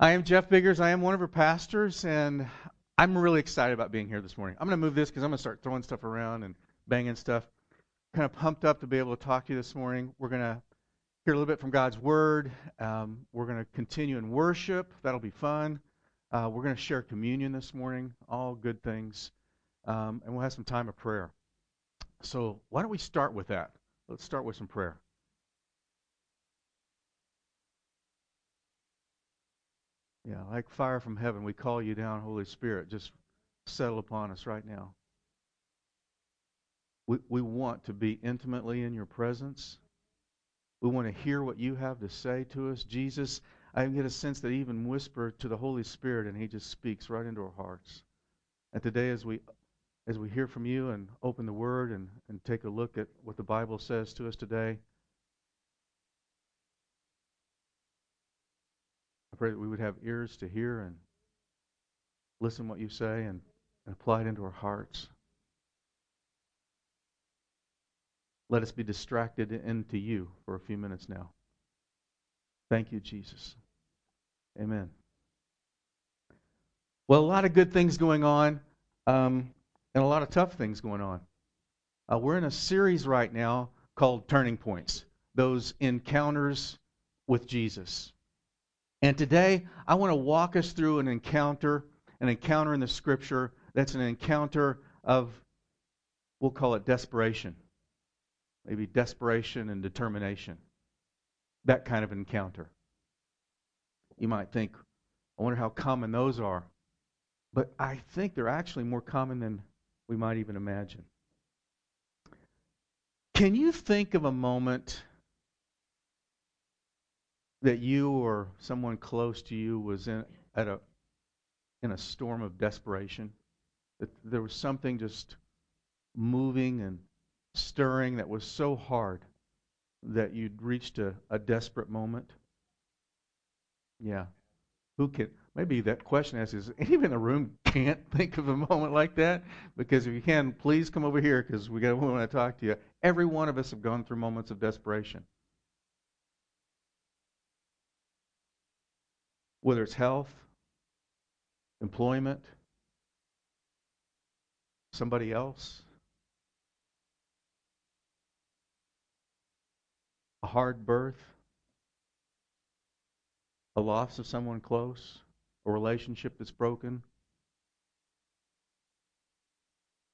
I am Jeff Biggers. I am one of her pastors, and I'm really excited about being here this morning. I'm going to move this because I'm going to start throwing stuff around and banging stuff. Kind of pumped up to be able to talk to you this morning. We're going to hear a little bit from God's Word. Um, we're going to continue in worship. That'll be fun. Uh, we're going to share communion this morning. All good things. Um, and we'll have some time of prayer. So, why don't we start with that? Let's start with some prayer. Yeah, like fire from heaven, we call you down, Holy Spirit. Just settle upon us right now. We, we want to be intimately in your presence. We want to hear what you have to say to us. Jesus, I get a sense that even whisper to the Holy Spirit and he just speaks right into our hearts. And today as we as we hear from you and open the word and, and take a look at what the Bible says to us today, pray that we would have ears to hear and listen what you say and, and apply it into our hearts. Let us be distracted into you for a few minutes now. Thank you, Jesus. Amen. Well, a lot of good things going on um, and a lot of tough things going on. Uh, we're in a series right now called Turning Points, those encounters with Jesus. And today, I want to walk us through an encounter, an encounter in the scripture that's an encounter of, we'll call it desperation. Maybe desperation and determination. That kind of encounter. You might think, I wonder how common those are. But I think they're actually more common than we might even imagine. Can you think of a moment that you or someone close to you was in at a in a storm of desperation? That there was something just moving and stirring that was so hard that you'd reached a, a desperate moment? Yeah. Who can maybe that question asks is anyone in the room can't think of a moment like that? Because if you can please come over here because we got we want to talk to you. Every one of us have gone through moments of desperation whether it's health, employment, somebody else, a hard birth, a loss of someone close, a relationship that's broken.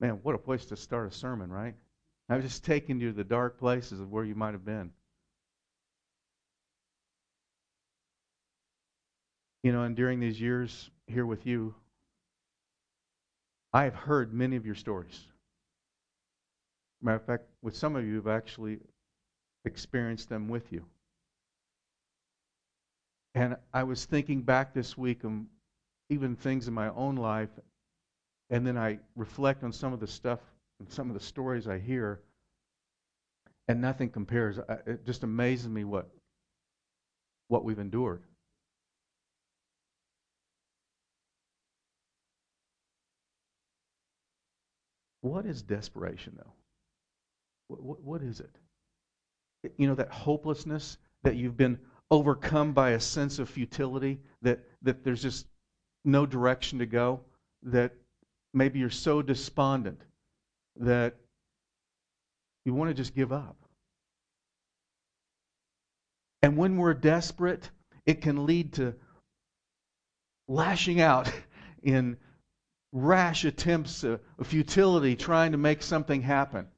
Man, what a place to start a sermon, right? I've just taken you to the dark places of where you might have been. You know, and during these years here with you, I have heard many of your stories. Matter of fact, with some of you, I've actually experienced them with you. And I was thinking back this week on even things in my own life, and then I reflect on some of the stuff and some of the stories I hear, and nothing compares. It just amazes me what what we've endured. What is desperation, though? What, what, what is it? You know, that hopelessness that you've been overcome by a sense of futility, that, that there's just no direction to go, that maybe you're so despondent that you want to just give up. And when we're desperate, it can lead to lashing out in rash attempts of futility trying to make something happen.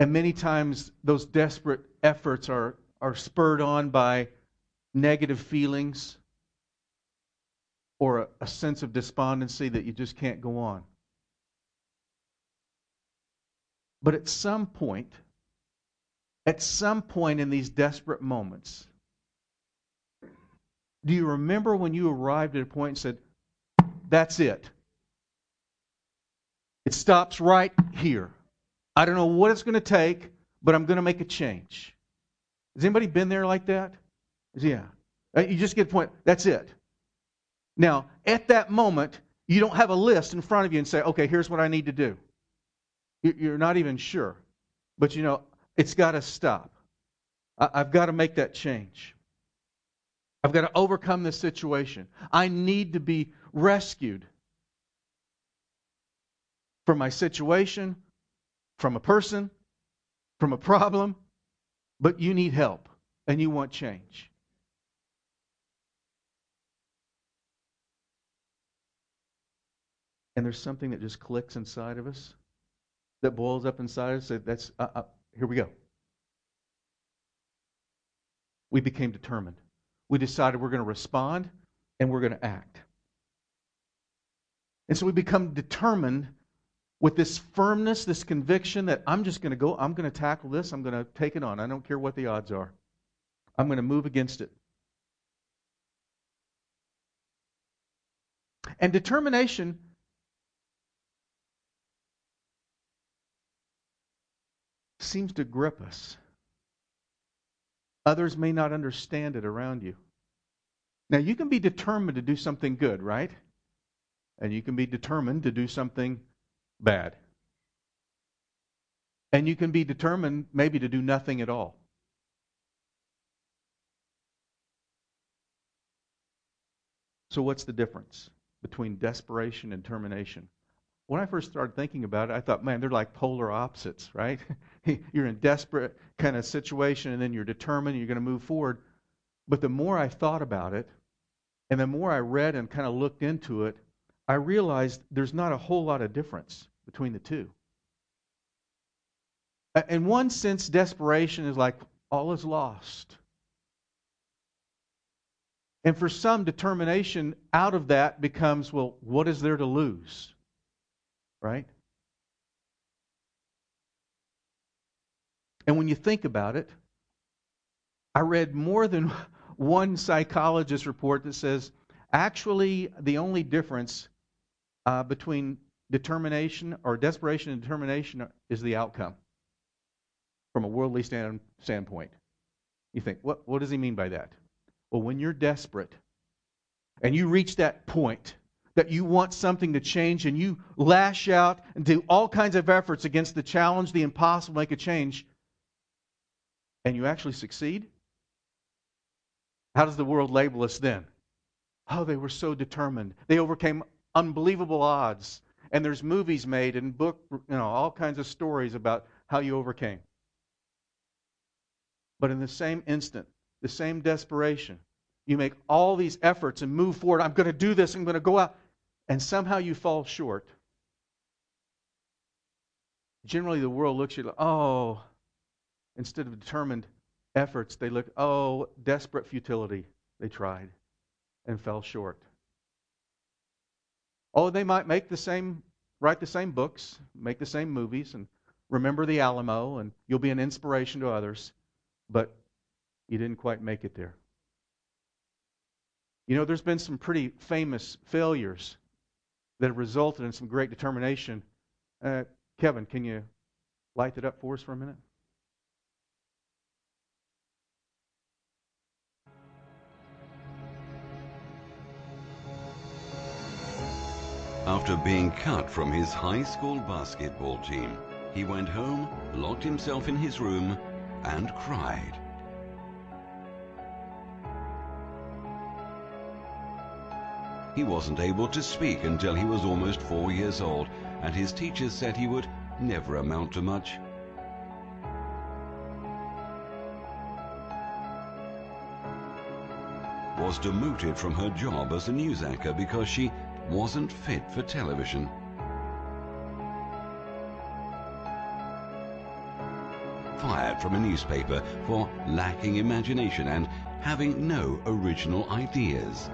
And many times those desperate efforts are, are spurred on by negative feelings or a, a sense of despondency that you just can't go on. But at some point, at some point in these desperate moments, do you remember when you arrived at a point and said, that's it. It stops right here. I don't know what it's going to take, but I'm going to make a change. Has anybody been there like that? Yeah. Uh, you just get a point. That's it. Now, at that moment, you don't have a list in front of you and say, okay, here's what I need to do. You're not even sure. But you know, it's got to stop. I've got to make that change. I've got to overcome this situation. I need to be rescued from my situation, from a person, from a problem, but you need help and you want change. And there's something that just clicks inside of us, that boils up inside us. That that's uh, uh, here we go. We became determined. We decided we're going to respond and we're going to act. And so we become determined with this firmness, this conviction that I'm just going to go, I'm going to tackle this, I'm going to take it on. I don't care what the odds are. I'm going to move against it. And determination seems to grip us. Others may not understand it around you. Now, you can be determined to do something good, right? And you can be determined to do something bad. And you can be determined maybe to do nothing at all. So, what's the difference between desperation and determination? When I first started thinking about it, I thought, man, they're like polar opposites, right? you're in desperate kind of situation and then you're determined you're going to move forward. But the more I thought about it, and the more I read and kind of looked into it, I realized there's not a whole lot of difference between the two. In one sense, desperation is like all is lost. And for some, determination out of that becomes well, what is there to lose? Right? And when you think about it, I read more than one psychologist report that says actually the only difference uh, between determination or desperation and determination is the outcome from a worldly stand, standpoint. You think, what, what does he mean by that? Well, when you're desperate and you reach that point that you want something to change and you lash out and do all kinds of efforts against the challenge, the impossible, make a change, and you actually succeed, how does the world label us then? Oh, they were so determined. They overcame unbelievable odds. And there's movies made and book, you know, all kinds of stories about how you overcame. But in the same instant, the same desperation, you make all these efforts and move forward. I'm going to do this. I'm going to go out. And somehow you fall short. Generally, the world looks at you like, oh, instead of determined efforts, they look, oh, desperate futility. They tried and fell short. Oh, they might make the same, write the same books, make the same movies, and remember the Alamo, and you'll be an inspiration to others, but you didn't quite make it there. You know, there's been some pretty famous failures that have resulted in some great determination. Uh, Kevin, can you light it up for us for a minute? After being cut from his high school basketball team, he went home, locked himself in his room, and cried. He wasn't able to speak until he was almost four years old, and his teachers said he would never amount to much. Was demoted from her job as a news anchor because she wasn't fit for television. Fired from a newspaper for lacking imagination and having no original ideas.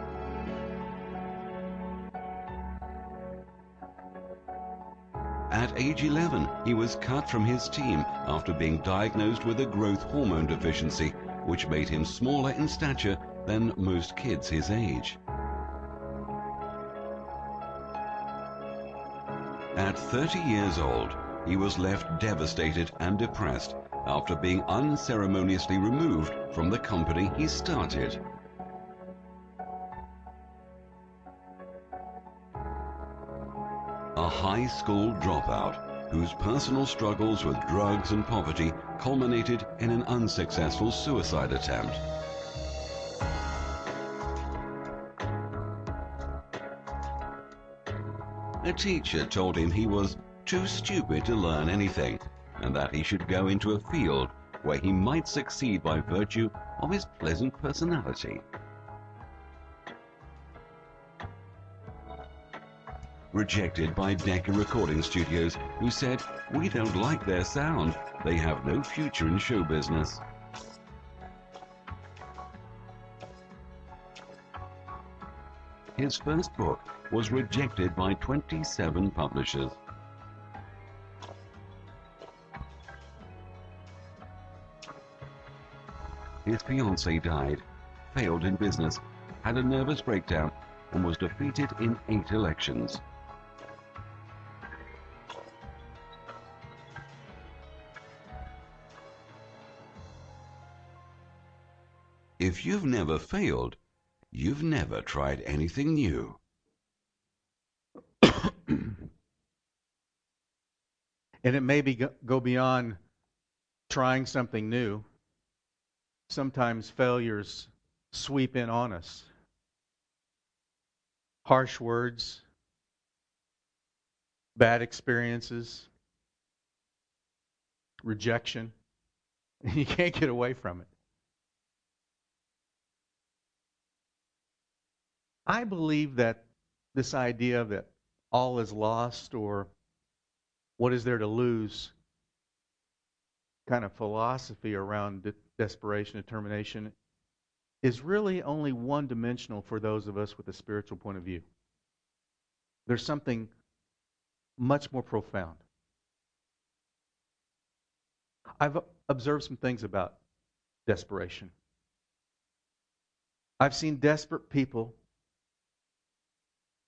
At age 11, he was cut from his team after being diagnosed with a growth hormone deficiency, which made him smaller in stature than most kids his age. At 30 years old, he was left devastated and depressed after being unceremoniously removed from the company he started. A high school dropout whose personal struggles with drugs and poverty culminated in an unsuccessful suicide attempt. Teacher told him he was too stupid to learn anything and that he should go into a field where he might succeed by virtue of his pleasant personality. Rejected by Decca Recording Studios, who said, We don't like their sound. They have no future in show business. His first book was rejected by 27 publishers. His fiancée died, failed in business, had a nervous breakdown, and was defeated in eight elections. If you've never failed, you've never tried anything new. and it may be go beyond trying something new. Sometimes failures sweep in on us. Harsh words, bad experiences, rejection. You can't get away from it. I believe that this idea that all is lost or what is there to lose kind of philosophy around de- desperation, determination is really only one dimensional for those of us with a spiritual point of view. There's something much more profound. I've observed some things about desperation. I've seen desperate people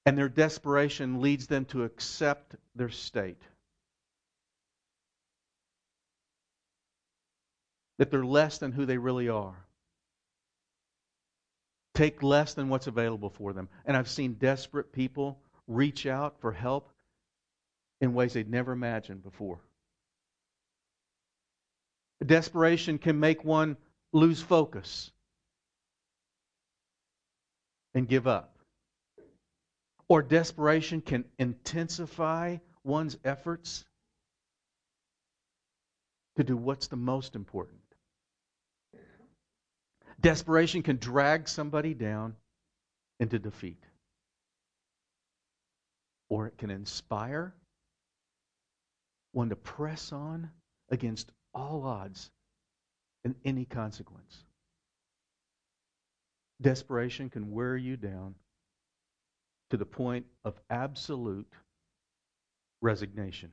and their desperation leads them to accept their state. That they're less than who they really are. Take less than what's available for them. And I've seen desperate people reach out for help in ways they'd never imagined before. Desperation can make one lose focus and give up or desperation can intensify one's efforts to do what's the most important. Desperation can drag somebody down into defeat. Or it can inspire one to press on against all odds and any consequence. Desperation can wear you down to the point of absolute resignation.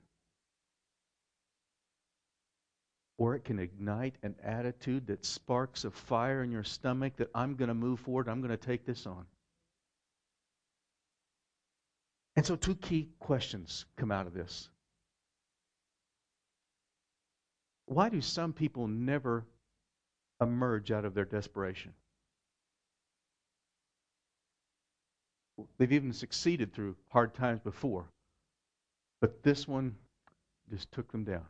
Or it can ignite an attitude that sparks a fire in your stomach that I'm going to move forward, I'm going to take this on. And so, two key questions come out of this. Why do some people never emerge out of their desperation? They've even succeeded through hard times before. But this one just took them down.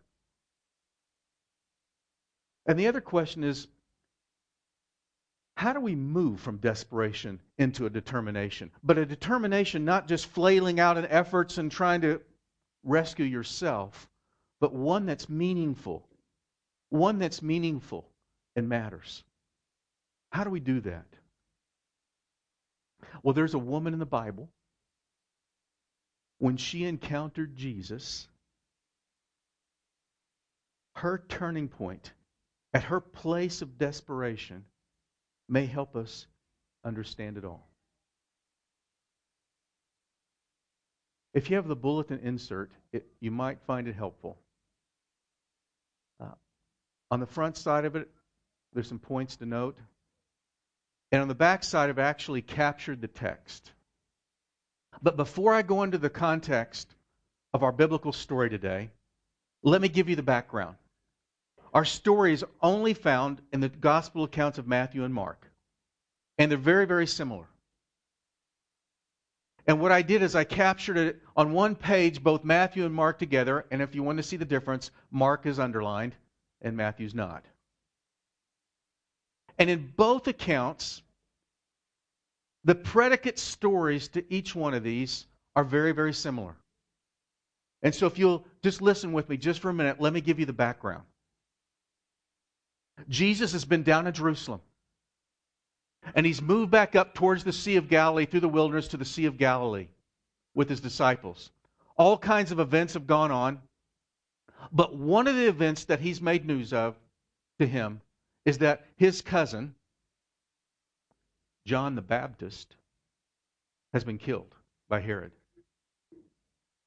And the other question is how do we move from desperation into a determination? But a determination not just flailing out in efforts and trying to rescue yourself, but one that's meaningful. One that's meaningful and matters. How do we do that? Well, there's a woman in the Bible. When she encountered Jesus, her turning point at her place of desperation may help us understand it all. If you have the bulletin insert, it, you might find it helpful. Uh, on the front side of it, there's some points to note. And on the backside, I've actually captured the text. But before I go into the context of our biblical story today, let me give you the background. Our story is only found in the gospel accounts of Matthew and Mark. And they're very, very similar. And what I did is I captured it on one page, both Matthew and Mark together. And if you want to see the difference, Mark is underlined and Matthew's not. And in both accounts, the predicate stories to each one of these are very, very similar. And so, if you'll just listen with me just for a minute, let me give you the background. Jesus has been down in Jerusalem. And he's moved back up towards the Sea of Galilee, through the wilderness to the Sea of Galilee with his disciples. All kinds of events have gone on. But one of the events that he's made news of to him is that his cousin, John the Baptist, has been killed by Herod.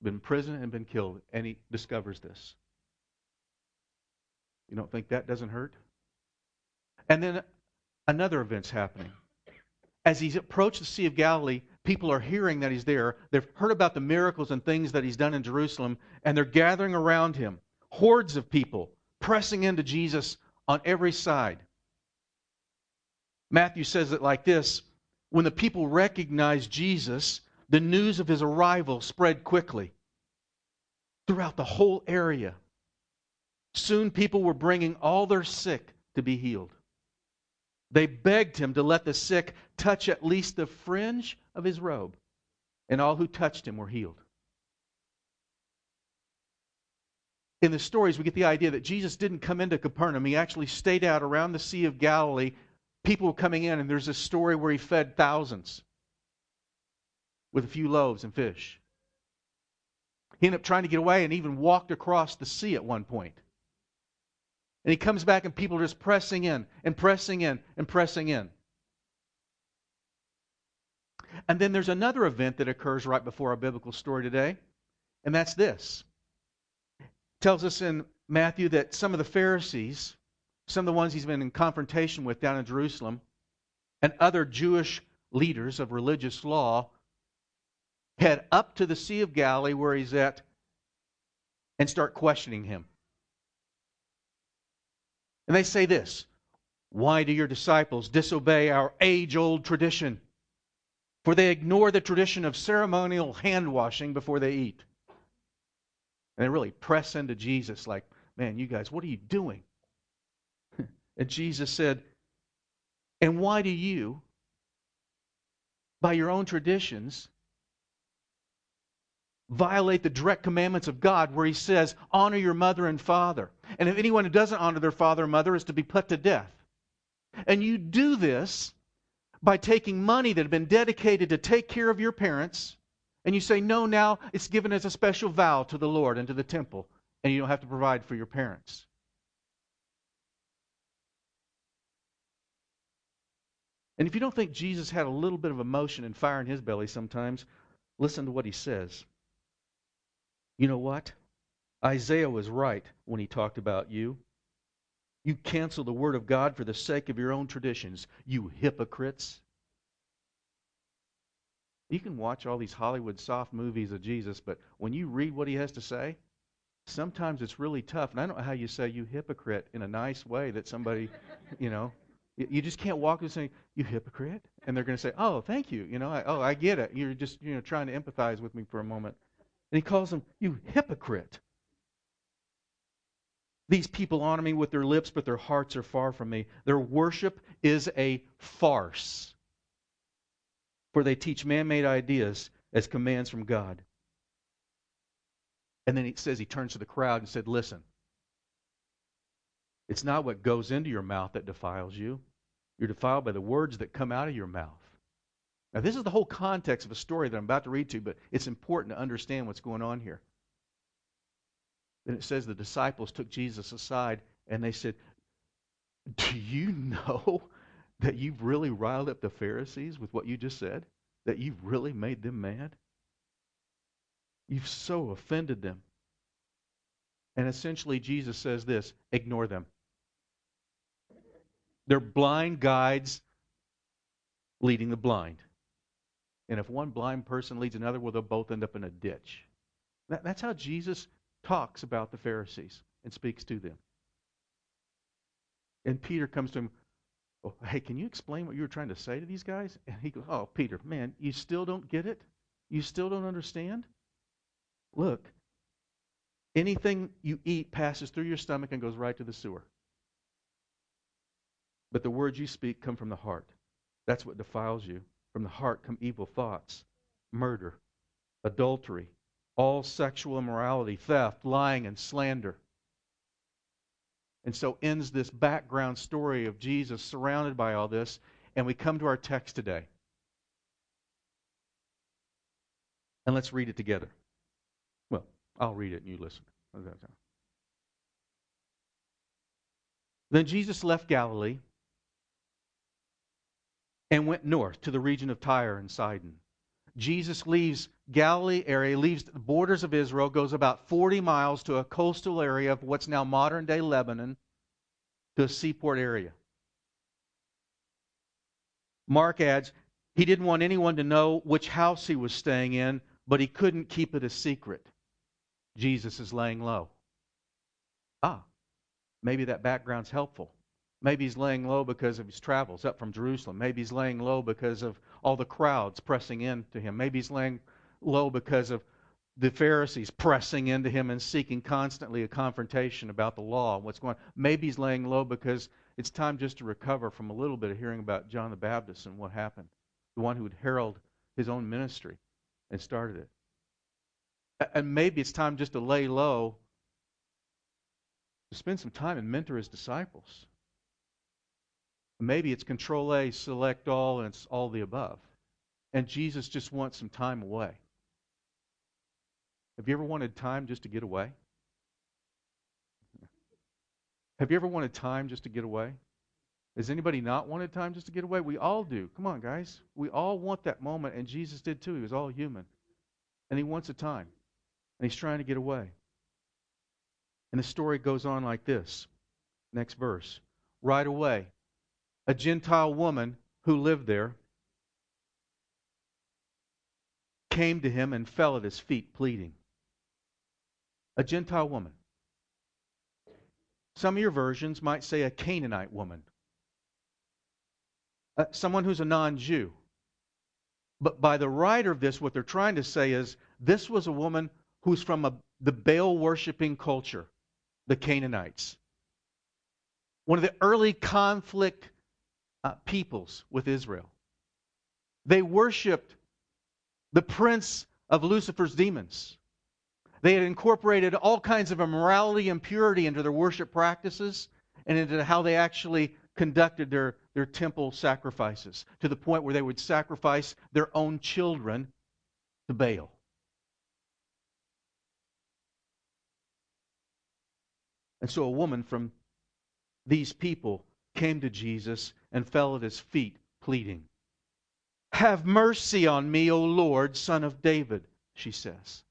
Been in prison and been killed, and he discovers this. You don't think that doesn't hurt? And then another event's happening. As he's approached the Sea of Galilee, people are hearing that he's there. They've heard about the miracles and things that he's done in Jerusalem, and they're gathering around him. Hordes of people pressing into Jesus on every side. Matthew says it like this When the people recognized Jesus, the news of his arrival spread quickly throughout the whole area. Soon people were bringing all their sick to be healed. They begged him to let the sick touch at least the fringe of his robe, and all who touched him were healed. In the stories, we get the idea that Jesus didn't come into Capernaum. He actually stayed out around the Sea of Galilee. People were coming in, and there's a story where he fed thousands with a few loaves and fish. He ended up trying to get away and even walked across the sea at one point. And he comes back and people are just pressing in and pressing in and pressing in. And then there's another event that occurs right before our biblical story today, and that's this. Tells us in Matthew that some of the Pharisees, some of the ones he's been in confrontation with down in Jerusalem, and other Jewish leaders of religious law head up to the Sea of Galilee where he's at and start questioning him. And they say this Why do your disciples disobey our age old tradition? For they ignore the tradition of ceremonial hand washing before they eat. And they really press into Jesus, like, Man, you guys, what are you doing? and Jesus said, And why do you, by your own traditions, violate the direct commandments of God where he says, honor your mother and father. And if anyone who doesn't honor their father and mother is to be put to death. And you do this by taking money that had been dedicated to take care of your parents, and you say, no, now it's given as a special vow to the Lord and to the temple, and you don't have to provide for your parents. And if you don't think Jesus had a little bit of emotion and fire in his belly sometimes, listen to what he says. You know what? Isaiah was right when he talked about you. You cancel the word of God for the sake of your own traditions, you hypocrites. You can watch all these Hollywood soft movies of Jesus, but when you read what he has to say, sometimes it's really tough. And I don't know how you say you hypocrite in a nice way that somebody, you know, you just can't walk and say, you hypocrite. And they're going to say, oh, thank you. You know, I, oh, I get it. You're just, you know, trying to empathize with me for a moment. And he calls them, You hypocrite. These people honor me with their lips, but their hearts are far from me. Their worship is a farce, for they teach man made ideas as commands from God. And then he says, he turns to the crowd and said, Listen, it's not what goes into your mouth that defiles you. You're defiled by the words that come out of your mouth. Now, this is the whole context of a story that I'm about to read to you, but it's important to understand what's going on here. Then it says the disciples took Jesus aside and they said, Do you know that you've really riled up the Pharisees with what you just said? That you've really made them mad? You've so offended them. And essentially, Jesus says this ignore them. They're blind guides leading the blind. And if one blind person leads another, well, they'll both end up in a ditch. That, that's how Jesus talks about the Pharisees and speaks to them. And Peter comes to him, oh, Hey, can you explain what you were trying to say to these guys? And he goes, Oh, Peter, man, you still don't get it? You still don't understand? Look, anything you eat passes through your stomach and goes right to the sewer. But the words you speak come from the heart. That's what defiles you. From the heart come evil thoughts, murder, adultery, all sexual immorality, theft, lying, and slander. And so ends this background story of Jesus surrounded by all this, and we come to our text today. And let's read it together. Well, I'll read it and you listen. Then Jesus left Galilee and went north to the region of Tyre and Sidon. Jesus leaves Galilee area, leaves the borders of Israel, goes about 40 miles to a coastal area of what's now modern day Lebanon, to a seaport area. Mark adds, he didn't want anyone to know which house he was staying in, but he couldn't keep it a secret. Jesus is laying low. Ah, maybe that background's helpful. Maybe he's laying low because of his travels up from Jerusalem. Maybe he's laying low because of all the crowds pressing in to him. Maybe he's laying low because of the Pharisees pressing into him and seeking constantly a confrontation about the law and what's going on. Maybe he's laying low because it's time just to recover from a little bit of hearing about John the Baptist and what happened. The one who would herald his own ministry and started it. And maybe it's time just to lay low, to spend some time and mentor his disciples. Maybe it's control A, select all, and it's all the above. And Jesus just wants some time away. Have you ever wanted time just to get away? Have you ever wanted time just to get away? Has anybody not wanted time just to get away? We all do. Come on, guys. We all want that moment, and Jesus did too. He was all human. And he wants a time. And he's trying to get away. And the story goes on like this. Next verse. Right away, a Gentile woman who lived there, came to him and fell at his feet, pleading. A Gentile woman. Some of your versions might say a Canaanite woman, uh, someone who's a non Jew. But by the writer of this, what they're trying to say is this was a woman who's from a, the Baal worshiping culture, the Canaanites. One of the early conflict uh, peoples with Israel. They worshiped the prince of Lucifer's demons. They had incorporated all kinds of immorality and purity into their worship practices and into how they actually conducted their, their temple sacrifices to the point where they would sacrifice their own children to Baal. And so a woman from these people came to Jesus and fell at his feet, pleading. Have mercy on me, O Lord, son of David, she says.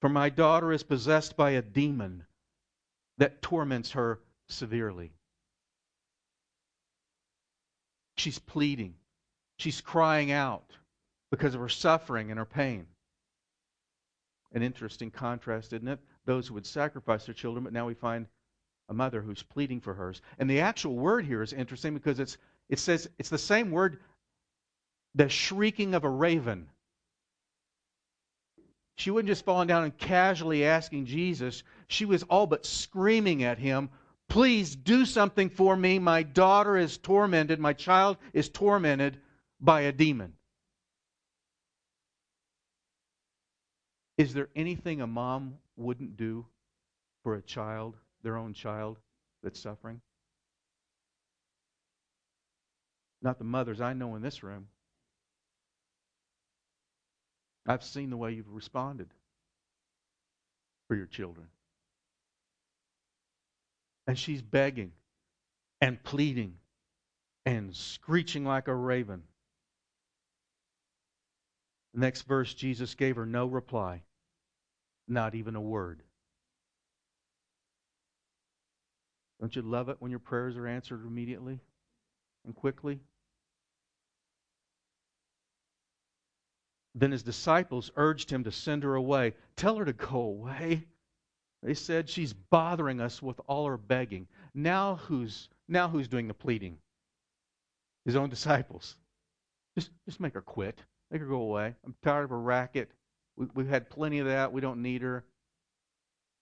For my daughter is possessed by a demon that torments her severely. She's pleading. She's crying out because of her suffering and her pain. An interesting contrast, isn't it? Those who would sacrifice their children, but now we find a mother who's pleading for hers. And the actual word here is interesting because it's it says it's the same word the shrieking of a raven. She wasn't just falling down and casually asking Jesus, she was all but screaming at him, Please do something for me. My daughter is tormented, my child is tormented by a demon. Is there anything a mom wouldn't do for a child their own child that's suffering? Not the mothers I know in this room. I've seen the way you've responded for your children. And she's begging and pleading and screeching like a raven. next verse, Jesus gave her no reply, not even a word. Don't you love it when your prayers are answered immediately and quickly? Then his disciples urged him to send her away. Tell her to go away. They said she's bothering us with all her begging. Now who's now who's doing the pleading? His own disciples. Just just make her quit. Make her go away. I'm tired of her racket. We, we've had plenty of that. We don't need her.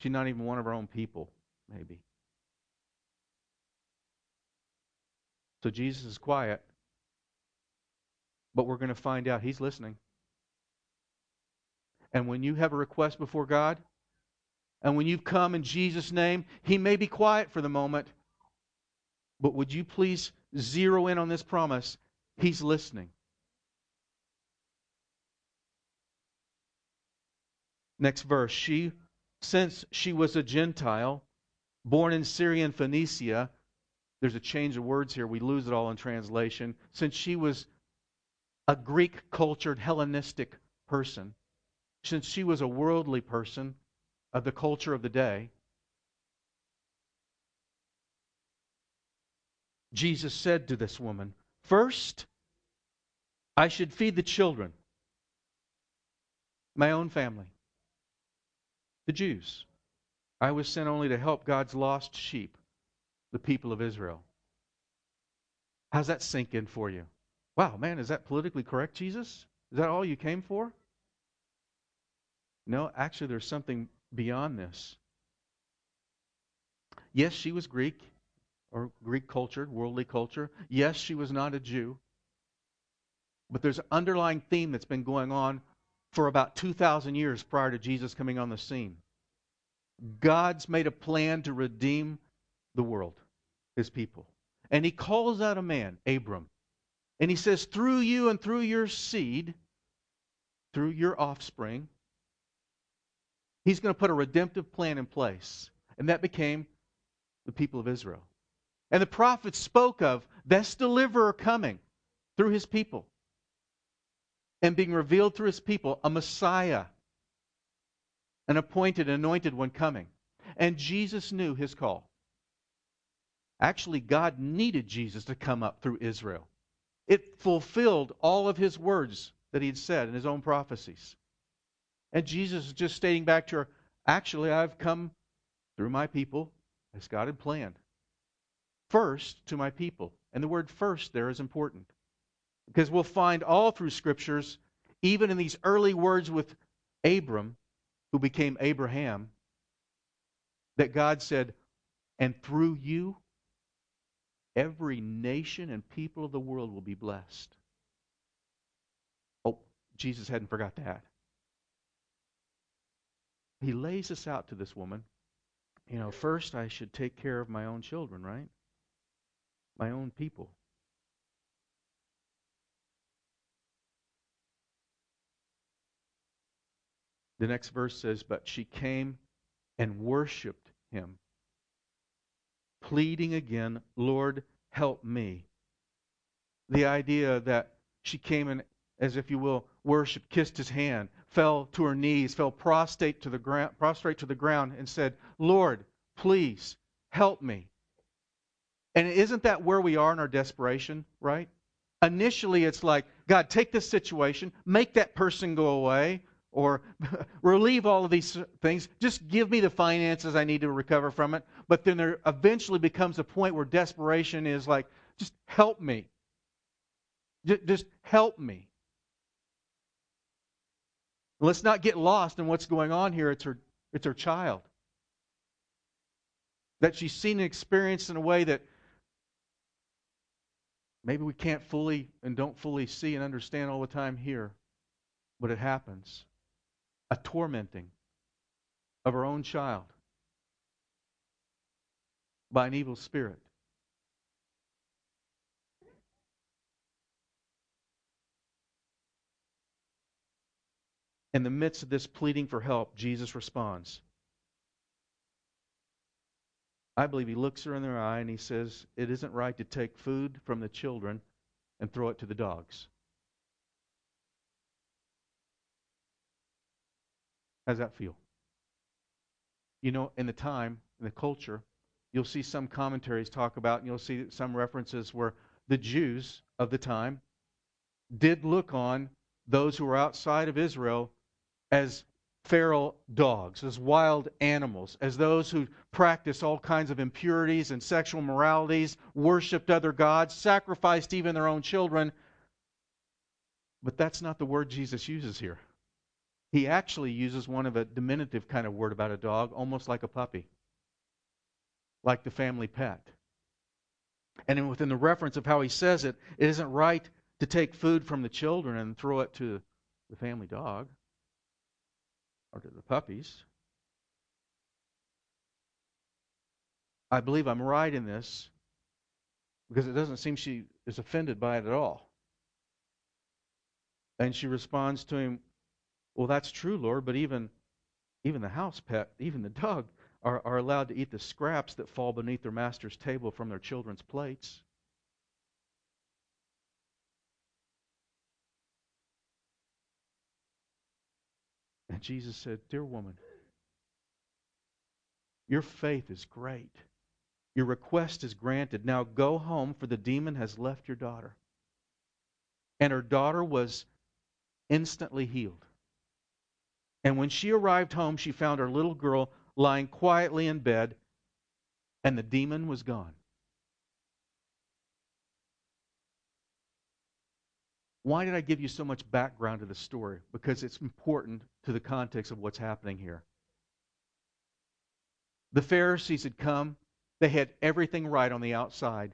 She's not even one of our own people, maybe. So Jesus is quiet, but we're going to find out he's listening. And when you have a request before God, and when you've come in Jesus' name, He may be quiet for the moment, but would you please zero in on this promise? He's listening. Next verse. She, since she was a Gentile, born in Syria and Phoenicia, there's a change of words here. We lose it all in translation. Since she was a Greek cultured Hellenistic person, since she was a worldly person of the culture of the day, Jesus said to this woman, First, I should feed the children, my own family, the Jews. I was sent only to help God's lost sheep, the people of Israel. How's that sink in for you? Wow, man, is that politically correct, Jesus? Is that all you came for? No, actually, there's something beyond this. Yes, she was Greek or Greek cultured, worldly culture. Yes, she was not a Jew. But there's an underlying theme that's been going on for about 2,000 years prior to Jesus coming on the scene. God's made a plan to redeem the world, his people. And he calls out a man, Abram. And he says, Through you and through your seed, through your offspring, he's going to put a redemptive plan in place. And that became the people of Israel. And the prophets spoke of this deliverer coming through his people and being revealed through his people, a Messiah, an appointed, anointed one coming. And Jesus knew his call. Actually, God needed Jesus to come up through Israel. It fulfilled all of his words that he had said in his own prophecies. And Jesus is just stating back to her, actually, I've come through my people as God had planned. First to my people. And the word first there is important. Because we'll find all through scriptures, even in these early words with Abram, who became Abraham, that God said, and through you, every nation and people of the world will be blessed. Oh, Jesus hadn't forgot that. He lays this out to this woman. You know, first I should take care of my own children, right? My own people. The next verse says, But she came and worshiped him, pleading again, Lord, help me. The idea that she came and, as if you will, worshiped, kissed his hand, fell to her knees, fell prostrate to the ground, prostrate to the ground, and said, Lord, please help me. And isn't that where we are in our desperation, right? Initially, it's like, God, take this situation, make that person go away, or relieve all of these things. Just give me the finances I need to recover from it. But then there eventually becomes a point where desperation is like, just help me. Just help me. Let's not get lost in what's going on here. It's her, it's her child. That she's seen and experienced in a way that maybe we can't fully and don't fully see and understand all the time here. But it happens a tormenting of her own child by an evil spirit. In the midst of this pleading for help, Jesus responds. I believe he looks her in the eye and he says, It isn't right to take food from the children and throw it to the dogs. How does that feel? You know, in the time, in the culture, you'll see some commentaries talk about, and you'll see some references where the Jews of the time did look on those who were outside of Israel as feral dogs, as wild animals, as those who practiced all kinds of impurities and sexual moralities, worshiped other gods, sacrificed even their own children. But that's not the word Jesus uses here he actually uses one of a diminutive kind of word about a dog, almost like a puppy, like the family pet. And within the reference of how he says it, it isn't right to take food from the children and throw it to the family dog. or to the puppies. I believe I'm right in this because it doesn't seem she is offended by it at all. And she responds to him, Well, that's true, Lord, but even even the house pet, even the dog, are, are allowed to eat the scraps that fall beneath their master's table from their children's plates. And Jesus said, Dear woman, your faith is great. Your request is granted. Now go home, for the demon has left your daughter. And her daughter was instantly healed. And when she arrived home, she found her little girl lying quietly in bed, and the demon was gone. Why did I give you so much background to the story? Because it's important to the context of what's happening here. The Pharisees had come, they had everything right on the outside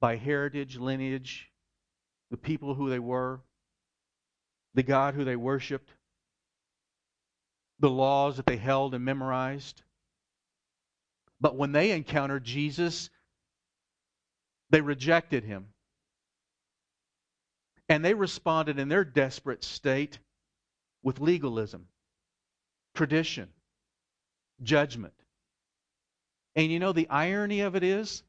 by heritage, lineage, the people who they were, the God who they worshiped, the laws that they held and memorized. But when they encountered Jesus, they rejected him. And they responded in their desperate state with legalism, tradition, judgment. And you know, the irony of it is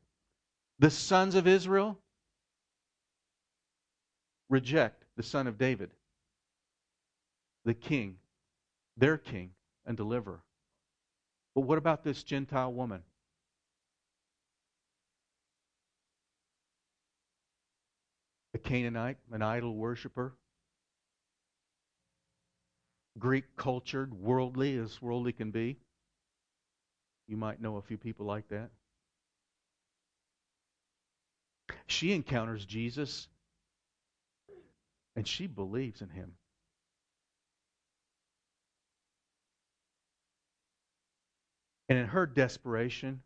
the sons of Israel reject the son of David, the king, their king and deliverer. But what about this Gentile woman? A Canaanite, an idol worshiper, Greek cultured, worldly as worldly can be. You might know a few people like that. She encounters Jesus and she believes in him. And in her desperation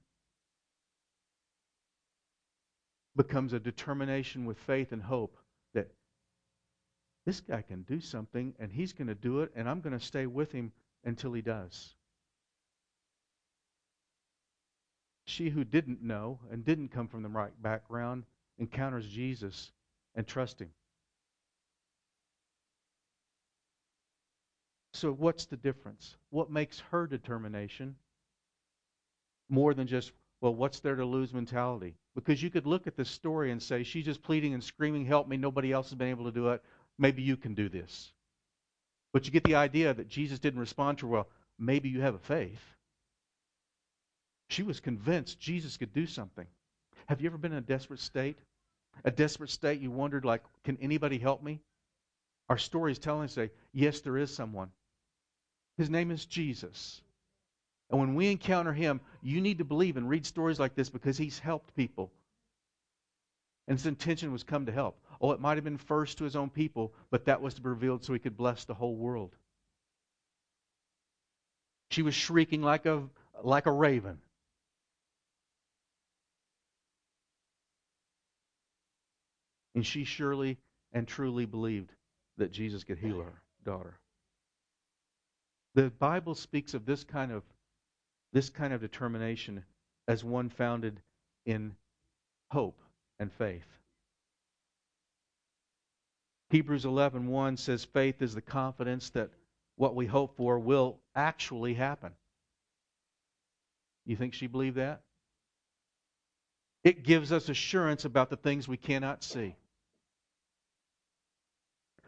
becomes a determination with faith and hope that this guy can do something and he's going to do it and I'm going to stay with him until he does. She who didn't know and didn't come from the right background encounters Jesus and trusts him. So, what's the difference? What makes her determination more than just, well, what's there to lose mentality? Because you could look at this story and say, she's just pleading and screaming, help me, nobody else has been able to do it. Maybe you can do this. But you get the idea that Jesus didn't respond to her, well, maybe you have a faith. She was convinced Jesus could do something. Have you ever been in a desperate state? A desperate state, you wondered, like, can anybody help me? Our story is telling us, say, yes, there is someone. His name is Jesus. And when we encounter him, you need to believe and read stories like this because he's helped people. And his intention was come to help. Oh, it might have been first to his own people, but that was to be revealed so he could bless the whole world. She was shrieking like a, like a raven. And she surely and truly believed that Jesus could heal her daughter. The Bible speaks of this kind of this kind of determination as one founded in hope and faith. Hebrews 11:1 says faith is the confidence that what we hope for will actually happen. You think she believed that? It gives us assurance about the things we cannot see.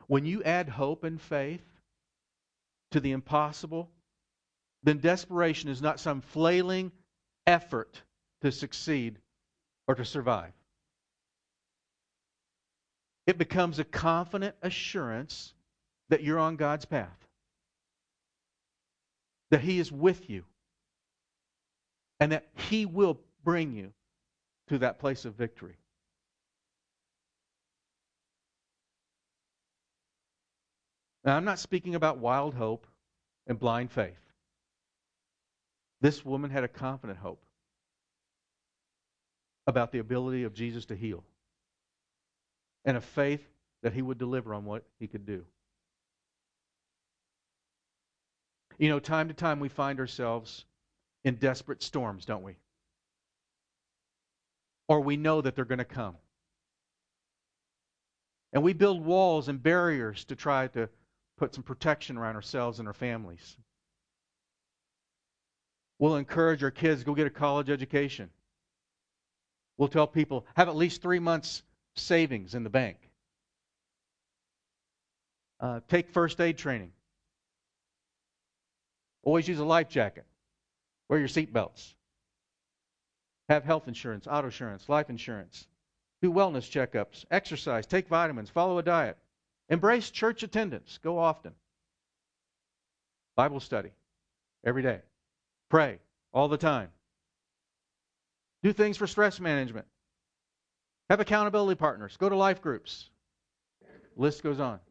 When you add hope and faith to the impossible, then desperation is not some flailing effort to succeed or to survive. It becomes a confident assurance that you're on God's path, that He is with you, and that He will bring you to that place of victory. Now, I'm not speaking about wild hope and blind faith. This woman had a confident hope about the ability of Jesus to heal and a faith that he would deliver on what he could do. You know, time to time we find ourselves in desperate storms, don't we? Or we know that they're going to come. And we build walls and barriers to try to put some protection around ourselves and our families. We'll encourage our kids to go get a college education. We'll tell people have at least three months savings in the bank. Uh, take first aid training. Always use a life jacket. Wear your seatbelts. Have health insurance, auto insurance, life insurance. Do wellness checkups, exercise, take vitamins, follow a diet. Embrace church attendance. Go often. Bible study every day. Pray all the time. Do things for stress management. Have accountability partners. Go to life groups. List goes on.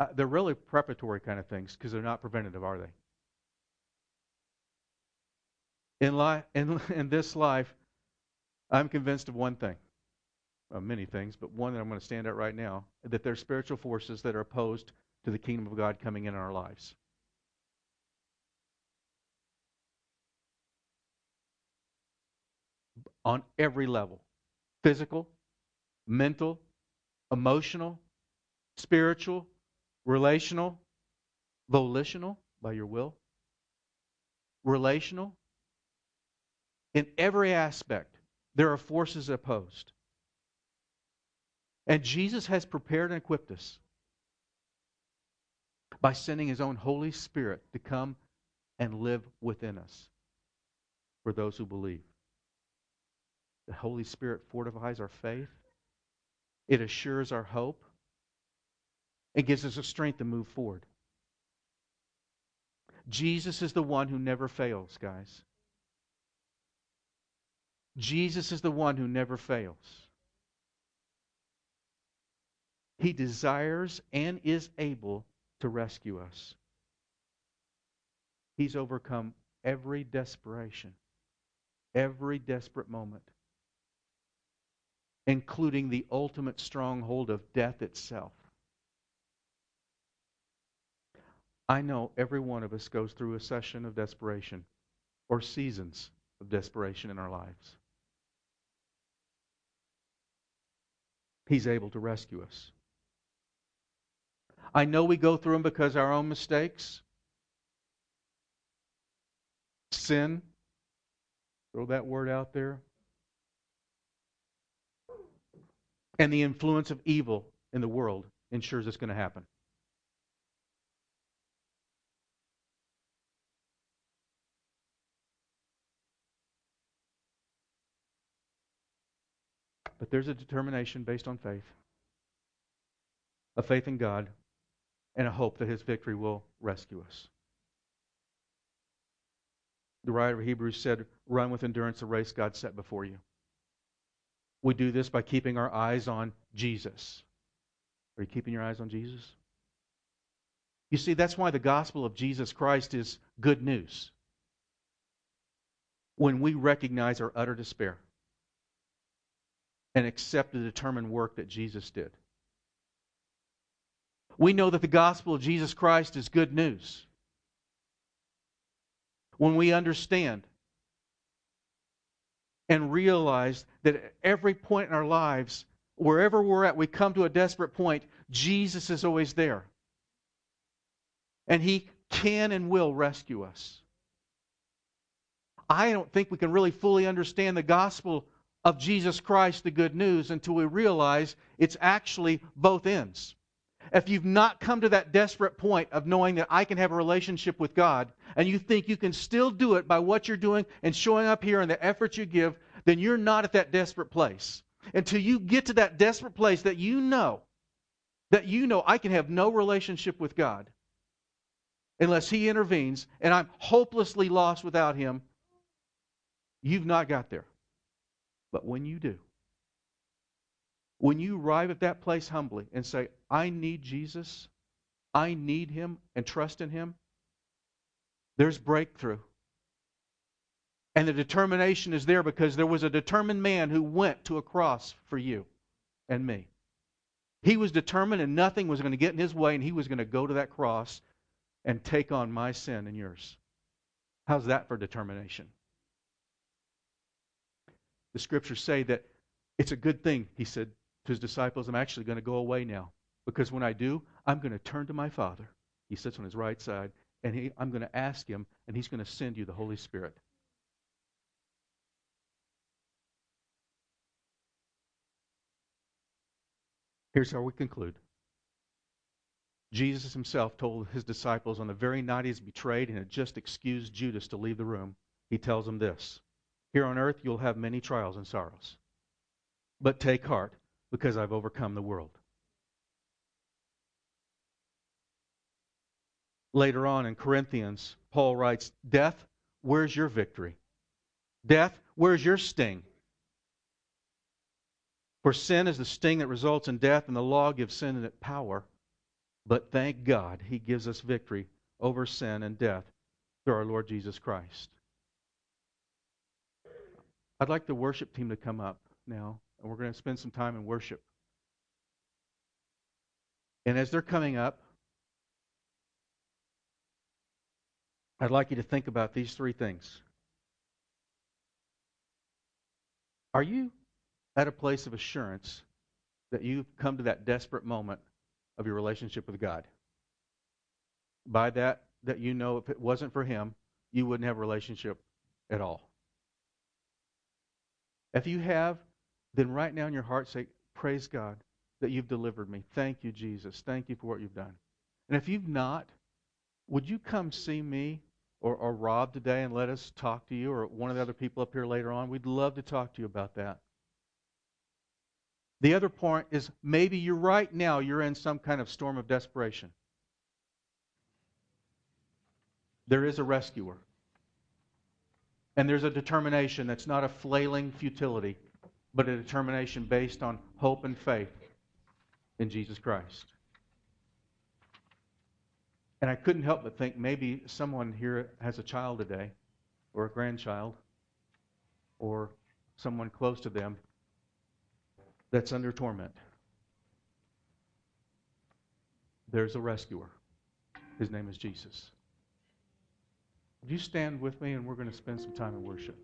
Uh, they're really preparatory kind of things because they're not preventative, are they? In, life, in, in this life, I'm convinced of one thing. Well, many things, but one that I'm going to stand at right now that there are spiritual forces that are opposed to the kingdom of God coming in our lives. On every level physical, mental, emotional, spiritual, relational, volitional, by your will, relational. In every aspect, there are forces opposed. And Jesus has prepared and equipped us by sending his own Holy Spirit to come and live within us for those who believe. The Holy Spirit fortifies our faith, it assures our hope, it gives us a strength to move forward. Jesus is the one who never fails, guys. Jesus is the one who never fails. He desires and is able to rescue us. He's overcome every desperation, every desperate moment, including the ultimate stronghold of death itself. I know every one of us goes through a session of desperation or seasons of desperation in our lives. He's able to rescue us. I know we go through them because our own mistakes, sin, throw that word out there, and the influence of evil in the world ensures it's going to happen. But there's a determination based on faith, a faith in God, and a hope that his victory will rescue us. The writer of Hebrews said, Run with endurance the race God set before you. We do this by keeping our eyes on Jesus. Are you keeping your eyes on Jesus? You see, that's why the gospel of Jesus Christ is good news. When we recognize our utter despair and accept the determined work that Jesus did. We know that the gospel of Jesus Christ is good news. When we understand and realize that at every point in our lives, wherever we're at, we come to a desperate point, Jesus is always there. And He can and will rescue us. I don't think we can really fully understand the gospel of Jesus Christ, the good news, until we realize it's actually both ends. If you've not come to that desperate point of knowing that I can have a relationship with God, and you think you can still do it by what you're doing and showing up here and the effort you give, then you're not at that desperate place. Until you get to that desperate place that you know, that you know I can have no relationship with God unless He intervenes, and I'm hopelessly lost without Him, you've not got there. But when you do, when you arrive at that place humbly and say, I need Jesus, I need Him, and trust in Him, there's breakthrough. And the determination is there because there was a determined man who went to a cross for you and me. He was determined and nothing was going to get in his way, and he was going to go to that cross and take on my sin and yours. How's that for determination? The scriptures say that it's a good thing, he said to his disciples, I'm actually going to go away now. Because when I do, I'm going to turn to my Father. He sits on his right side, and he, I'm going to ask him, and he's going to send you the Holy Spirit. Here's how we conclude. Jesus himself told his disciples on the very night he was betrayed and had just excused Judas to leave the room, he tells them this Here on earth you'll have many trials and sorrows. But take heart, because I've overcome the world. Later on in Corinthians, Paul writes, Death, where's your victory? Death, where's your sting? For sin is the sting that results in death, and the law gives sin in it power. But thank God, He gives us victory over sin and death through our Lord Jesus Christ. I'd like the worship team to come up now, and we're going to spend some time in worship. And as they're coming up, I'd like you to think about these three things. Are you at a place of assurance that you've come to that desperate moment of your relationship with God? By that, that you know if it wasn't for Him, you wouldn't have a relationship at all. If you have, then right now in your heart say, Praise God that you've delivered me. Thank you, Jesus. Thank you for what you've done. And if you've not, would you come see me or, or Rob today and let us talk to you, or one of the other people up here later on. We'd love to talk to you about that. The other point is maybe you're right now, you're in some kind of storm of desperation. There is a rescuer. And there's a determination that's not a flailing futility, but a determination based on hope and faith in Jesus Christ. And I couldn't help but think maybe someone here has a child today, or a grandchild, or someone close to them that's under torment. There's a rescuer. His name is Jesus. Would you stand with me and we're going to spend some time in worship?